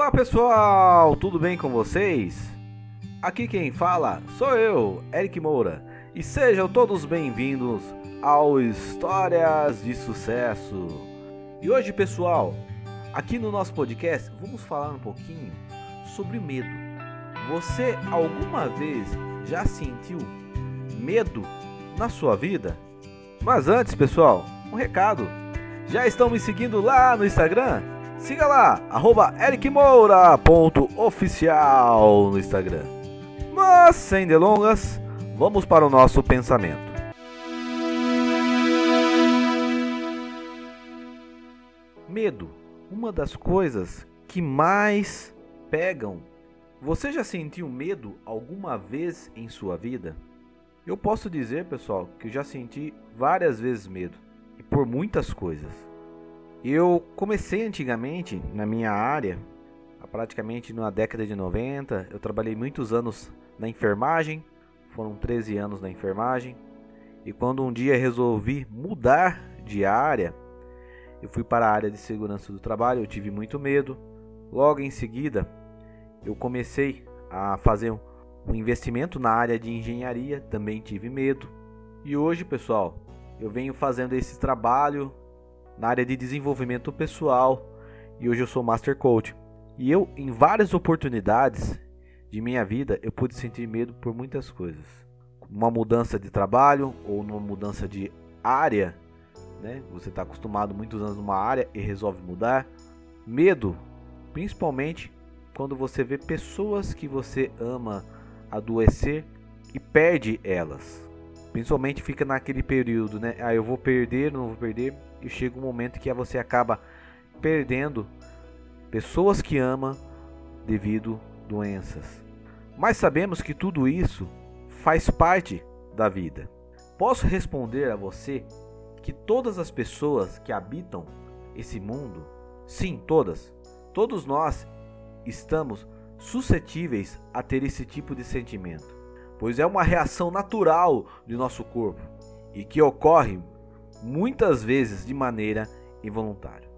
Olá pessoal, tudo bem com vocês? Aqui quem fala sou eu, Eric Moura, e sejam todos bem-vindos ao Histórias de Sucesso. E hoje, pessoal, aqui no nosso podcast vamos falar um pouquinho sobre medo. Você alguma vez já sentiu medo na sua vida? Mas antes, pessoal, um recado. Já estão me seguindo lá no Instagram? Siga lá, arroba ericmoura.oficial no Instagram. Mas sem delongas, vamos para o nosso pensamento. Medo, uma das coisas que mais pegam. Você já sentiu medo alguma vez em sua vida? Eu posso dizer, pessoal, que eu já senti várias vezes medo e por muitas coisas. Eu comecei antigamente na minha área, praticamente na década de 90. Eu trabalhei muitos anos na enfermagem, foram 13 anos na enfermagem. E quando um dia resolvi mudar de área, eu fui para a área de segurança do trabalho, eu tive muito medo. Logo em seguida, eu comecei a fazer um investimento na área de engenharia, também tive medo. E hoje, pessoal, eu venho fazendo esse trabalho na área de desenvolvimento pessoal e hoje eu sou Master Coach. E eu, em várias oportunidades de minha vida, eu pude sentir medo por muitas coisas. Uma mudança de trabalho ou numa mudança de área, né? Você está acostumado muitos anos numa área e resolve mudar. Medo, principalmente quando você vê pessoas que você ama adoecer e perde elas. Principalmente fica naquele período, né? Ah, eu vou perder, não vou perder e chega um momento que você acaba perdendo pessoas que ama devido doenças. Mas sabemos que tudo isso faz parte da vida. Posso responder a você que todas as pessoas que habitam esse mundo, sim, todas, todos nós estamos suscetíveis a ter esse tipo de sentimento, pois é uma reação natural de nosso corpo e que ocorre muitas vezes de maneira involuntária.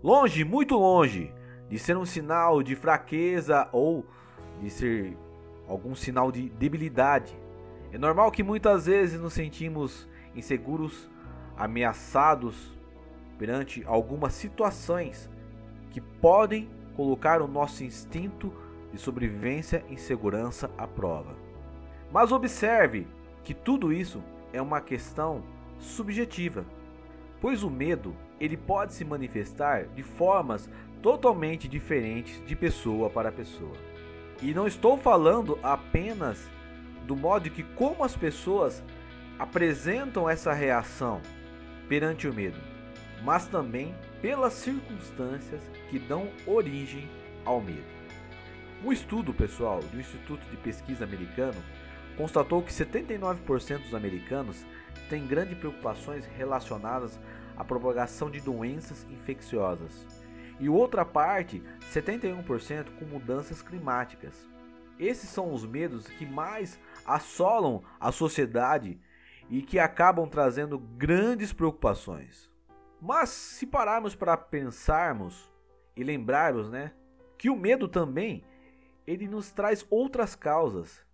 Longe, muito longe de ser um sinal de fraqueza ou de ser algum sinal de debilidade. É normal que muitas vezes nos sentimos inseguros, ameaçados perante algumas situações que podem colocar o nosso instinto de sobrevivência e segurança à prova. Mas observe que tudo isso é uma questão subjetiva, pois o medo ele pode se manifestar de formas totalmente diferentes de pessoa para pessoa. E não estou falando apenas do modo que como as pessoas apresentam essa reação perante o medo, mas também pelas circunstâncias que dão origem ao medo. Um estudo, pessoal, do Instituto de Pesquisa Americano constatou que 79% dos americanos têm grandes preocupações relacionadas à propagação de doenças infecciosas e outra parte, 71%, com mudanças climáticas. Esses são os medos que mais assolam a sociedade e que acabam trazendo grandes preocupações. Mas se pararmos para pensarmos e lembrarmos, né, que o medo também ele nos traz outras causas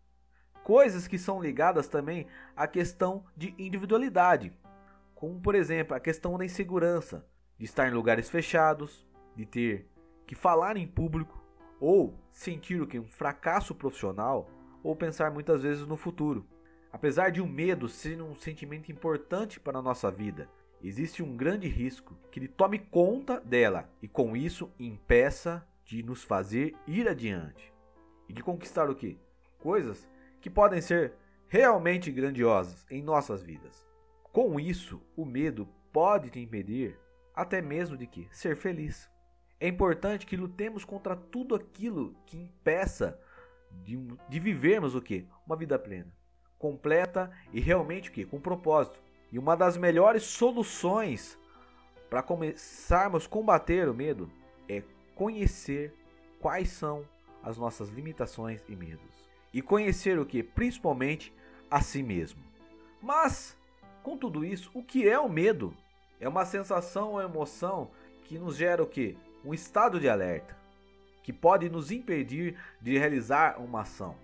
Coisas que são ligadas também à questão de individualidade, como por exemplo a questão da insegurança, de estar em lugares fechados, de ter que falar em público, ou sentir o que um fracasso profissional, ou pensar muitas vezes no futuro. Apesar de o um medo ser um sentimento importante para a nossa vida, existe um grande risco que ele tome conta dela e com isso impeça de nos fazer ir adiante e de conquistar o que? Coisas que podem ser realmente grandiosas em nossas vidas. Com isso, o medo pode te impedir até mesmo de que ser feliz. É importante que lutemos contra tudo aquilo que impeça de, de vivermos o que? Uma vida plena, completa e realmente o que? Com propósito. E uma das melhores soluções para começarmos a combater o medo é conhecer quais são as nossas limitações e medos e conhecer o que? Principalmente a si mesmo. Mas, com tudo isso, o que é o medo? É uma sensação ou emoção que nos gera o que? Um estado de alerta. que pode nos impedir de realizar uma ação.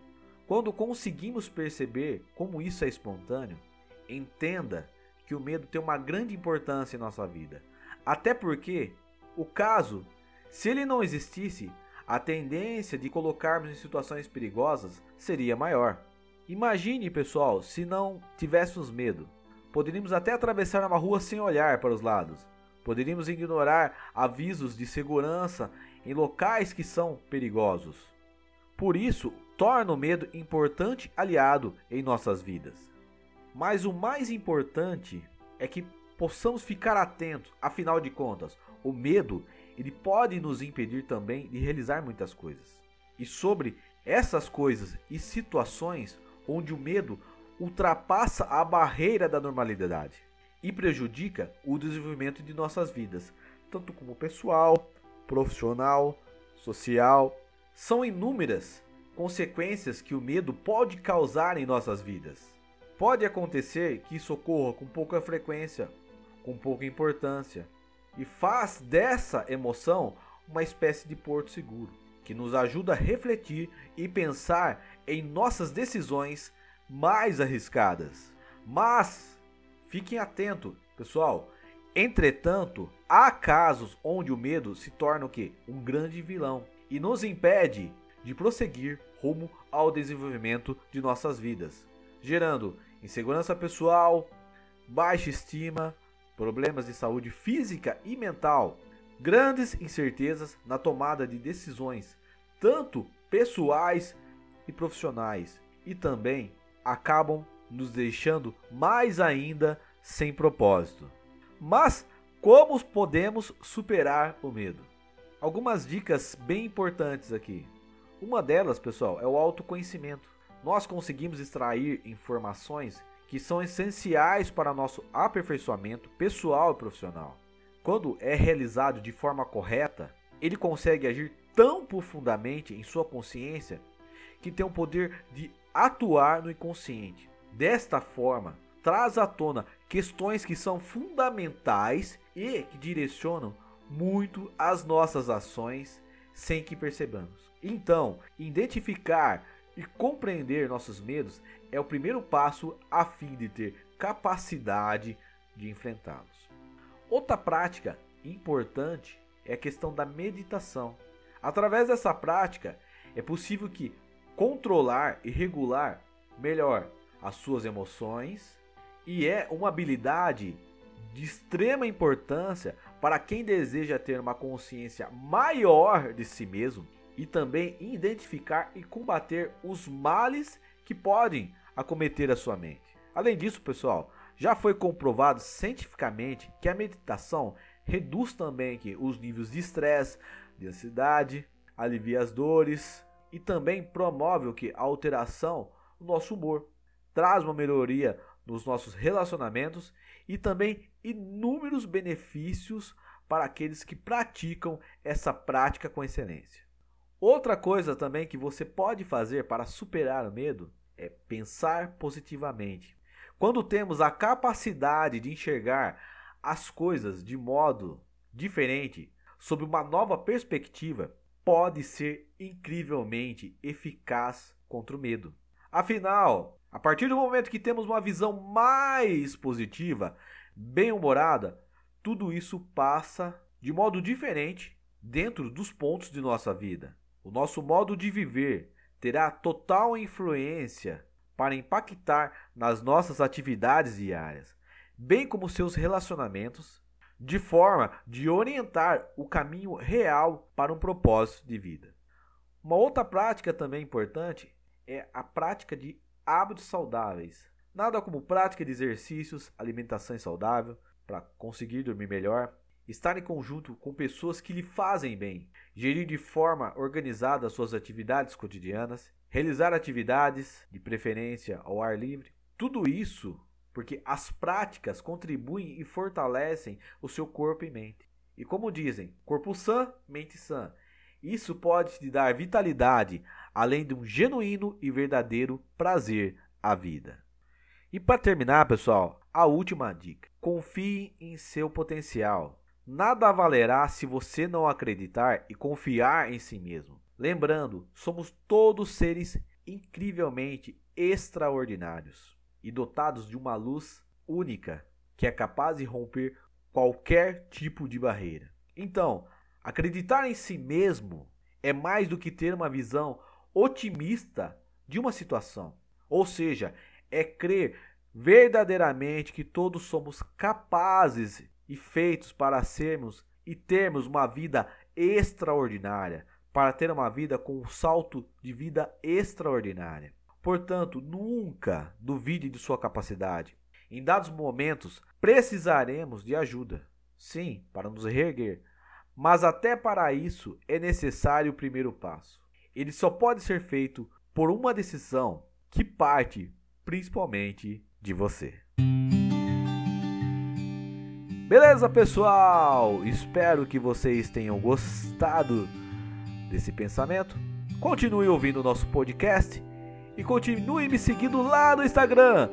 Quando conseguimos perceber como isso é espontâneo, entenda que o medo tem uma grande importância em nossa vida. Até porque, o caso, se ele não existisse, a tendência de colocarmos em situações perigosas seria maior. Imagine, pessoal, se não tivéssemos medo. Poderíamos até atravessar uma rua sem olhar para os lados. Poderíamos ignorar avisos de segurança em locais que são perigosos. Por isso, torna o medo importante aliado em nossas vidas. Mas o mais importante é que possamos ficar atentos, afinal de contas, o medo ele pode nos impedir também de realizar muitas coisas. E sobre essas coisas e situações onde o medo ultrapassa a barreira da normalidade e prejudica o desenvolvimento de nossas vidas, tanto como pessoal, profissional, social. São inúmeras consequências que o medo pode causar em nossas vidas. Pode acontecer que isso ocorra com pouca frequência, com pouca importância, e faz dessa emoção uma espécie de porto seguro, que nos ajuda a refletir e pensar em nossas decisões mais arriscadas. Mas fiquem atentos, pessoal. Entretanto, há casos onde o medo se torna o que? Um grande vilão e nos impede de prosseguir rumo ao desenvolvimento de nossas vidas, gerando insegurança pessoal, baixa estima, problemas de saúde física e mental, grandes incertezas na tomada de decisões, tanto pessoais e profissionais, e também acabam nos deixando mais ainda sem propósito. Mas como podemos superar o medo? Algumas dicas bem importantes aqui. Uma delas, pessoal, é o autoconhecimento. Nós conseguimos extrair informações que são essenciais para nosso aperfeiçoamento pessoal e profissional. Quando é realizado de forma correta, ele consegue agir tão profundamente em sua consciência que tem o poder de atuar no inconsciente. Desta forma, traz à tona questões que são fundamentais e que direcionam muito as nossas ações sem que percebamos. Então, identificar e compreender nossos medos é o primeiro passo a fim de ter capacidade de enfrentá-los. Outra prática importante é a questão da meditação. Através dessa prática, é possível que controlar e regular melhor as suas emoções e é uma habilidade de extrema importância para quem deseja ter uma consciência maior de si mesmo e também identificar e combater os males que podem acometer a sua mente. Além disso, pessoal, já foi comprovado cientificamente que a meditação reduz também os níveis de estresse, de ansiedade, alivia as dores e também promove o que a alteração no nosso humor, traz uma melhoria nos nossos relacionamentos e também inúmeros benefícios para aqueles que praticam essa prática com excelência. Outra coisa também que você pode fazer para superar o medo é pensar positivamente. Quando temos a capacidade de enxergar as coisas de modo diferente, sob uma nova perspectiva, pode ser incrivelmente eficaz contra o medo. Afinal, a partir do momento que temos uma visão mais positiva, bem-humorada, tudo isso passa de modo diferente dentro dos pontos de nossa vida. O nosso modo de viver terá total influência para impactar nas nossas atividades diárias, bem como seus relacionamentos, de forma de orientar o caminho real para um propósito de vida. Uma outra prática também importante é a prática de hábitos saudáveis. Nada como prática de exercícios, alimentação saudável para conseguir dormir melhor, estar em conjunto com pessoas que lhe fazem bem, gerir de forma organizada suas atividades cotidianas, realizar atividades de preferência ao ar livre. Tudo isso porque as práticas contribuem e fortalecem o seu corpo e mente. E como dizem, corpo sã, mente sã. Isso pode te dar vitalidade, além de um genuíno e verdadeiro prazer à vida. E para terminar, pessoal, a última dica: confie em seu potencial. Nada valerá se você não acreditar e confiar em si mesmo. Lembrando, somos todos seres incrivelmente extraordinários e dotados de uma luz única que é capaz de romper qualquer tipo de barreira. Então, acreditar em si mesmo é mais do que ter uma visão otimista de uma situação. Ou seja, é crer verdadeiramente que todos somos capazes e feitos para sermos e termos uma vida extraordinária, para ter uma vida com um salto de vida extraordinária. Portanto, nunca duvide de sua capacidade. Em dados momentos, precisaremos de ajuda, sim, para nos reerguer, mas até para isso é necessário o primeiro passo. Ele só pode ser feito por uma decisão que parte principalmente de você. Beleza, pessoal? Espero que vocês tenham gostado desse pensamento. Continue ouvindo o nosso podcast e continue me seguindo lá no Instagram,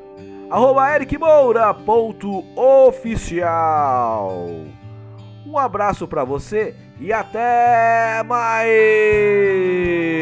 ericmoura.oficial. Um abraço para você e até mais!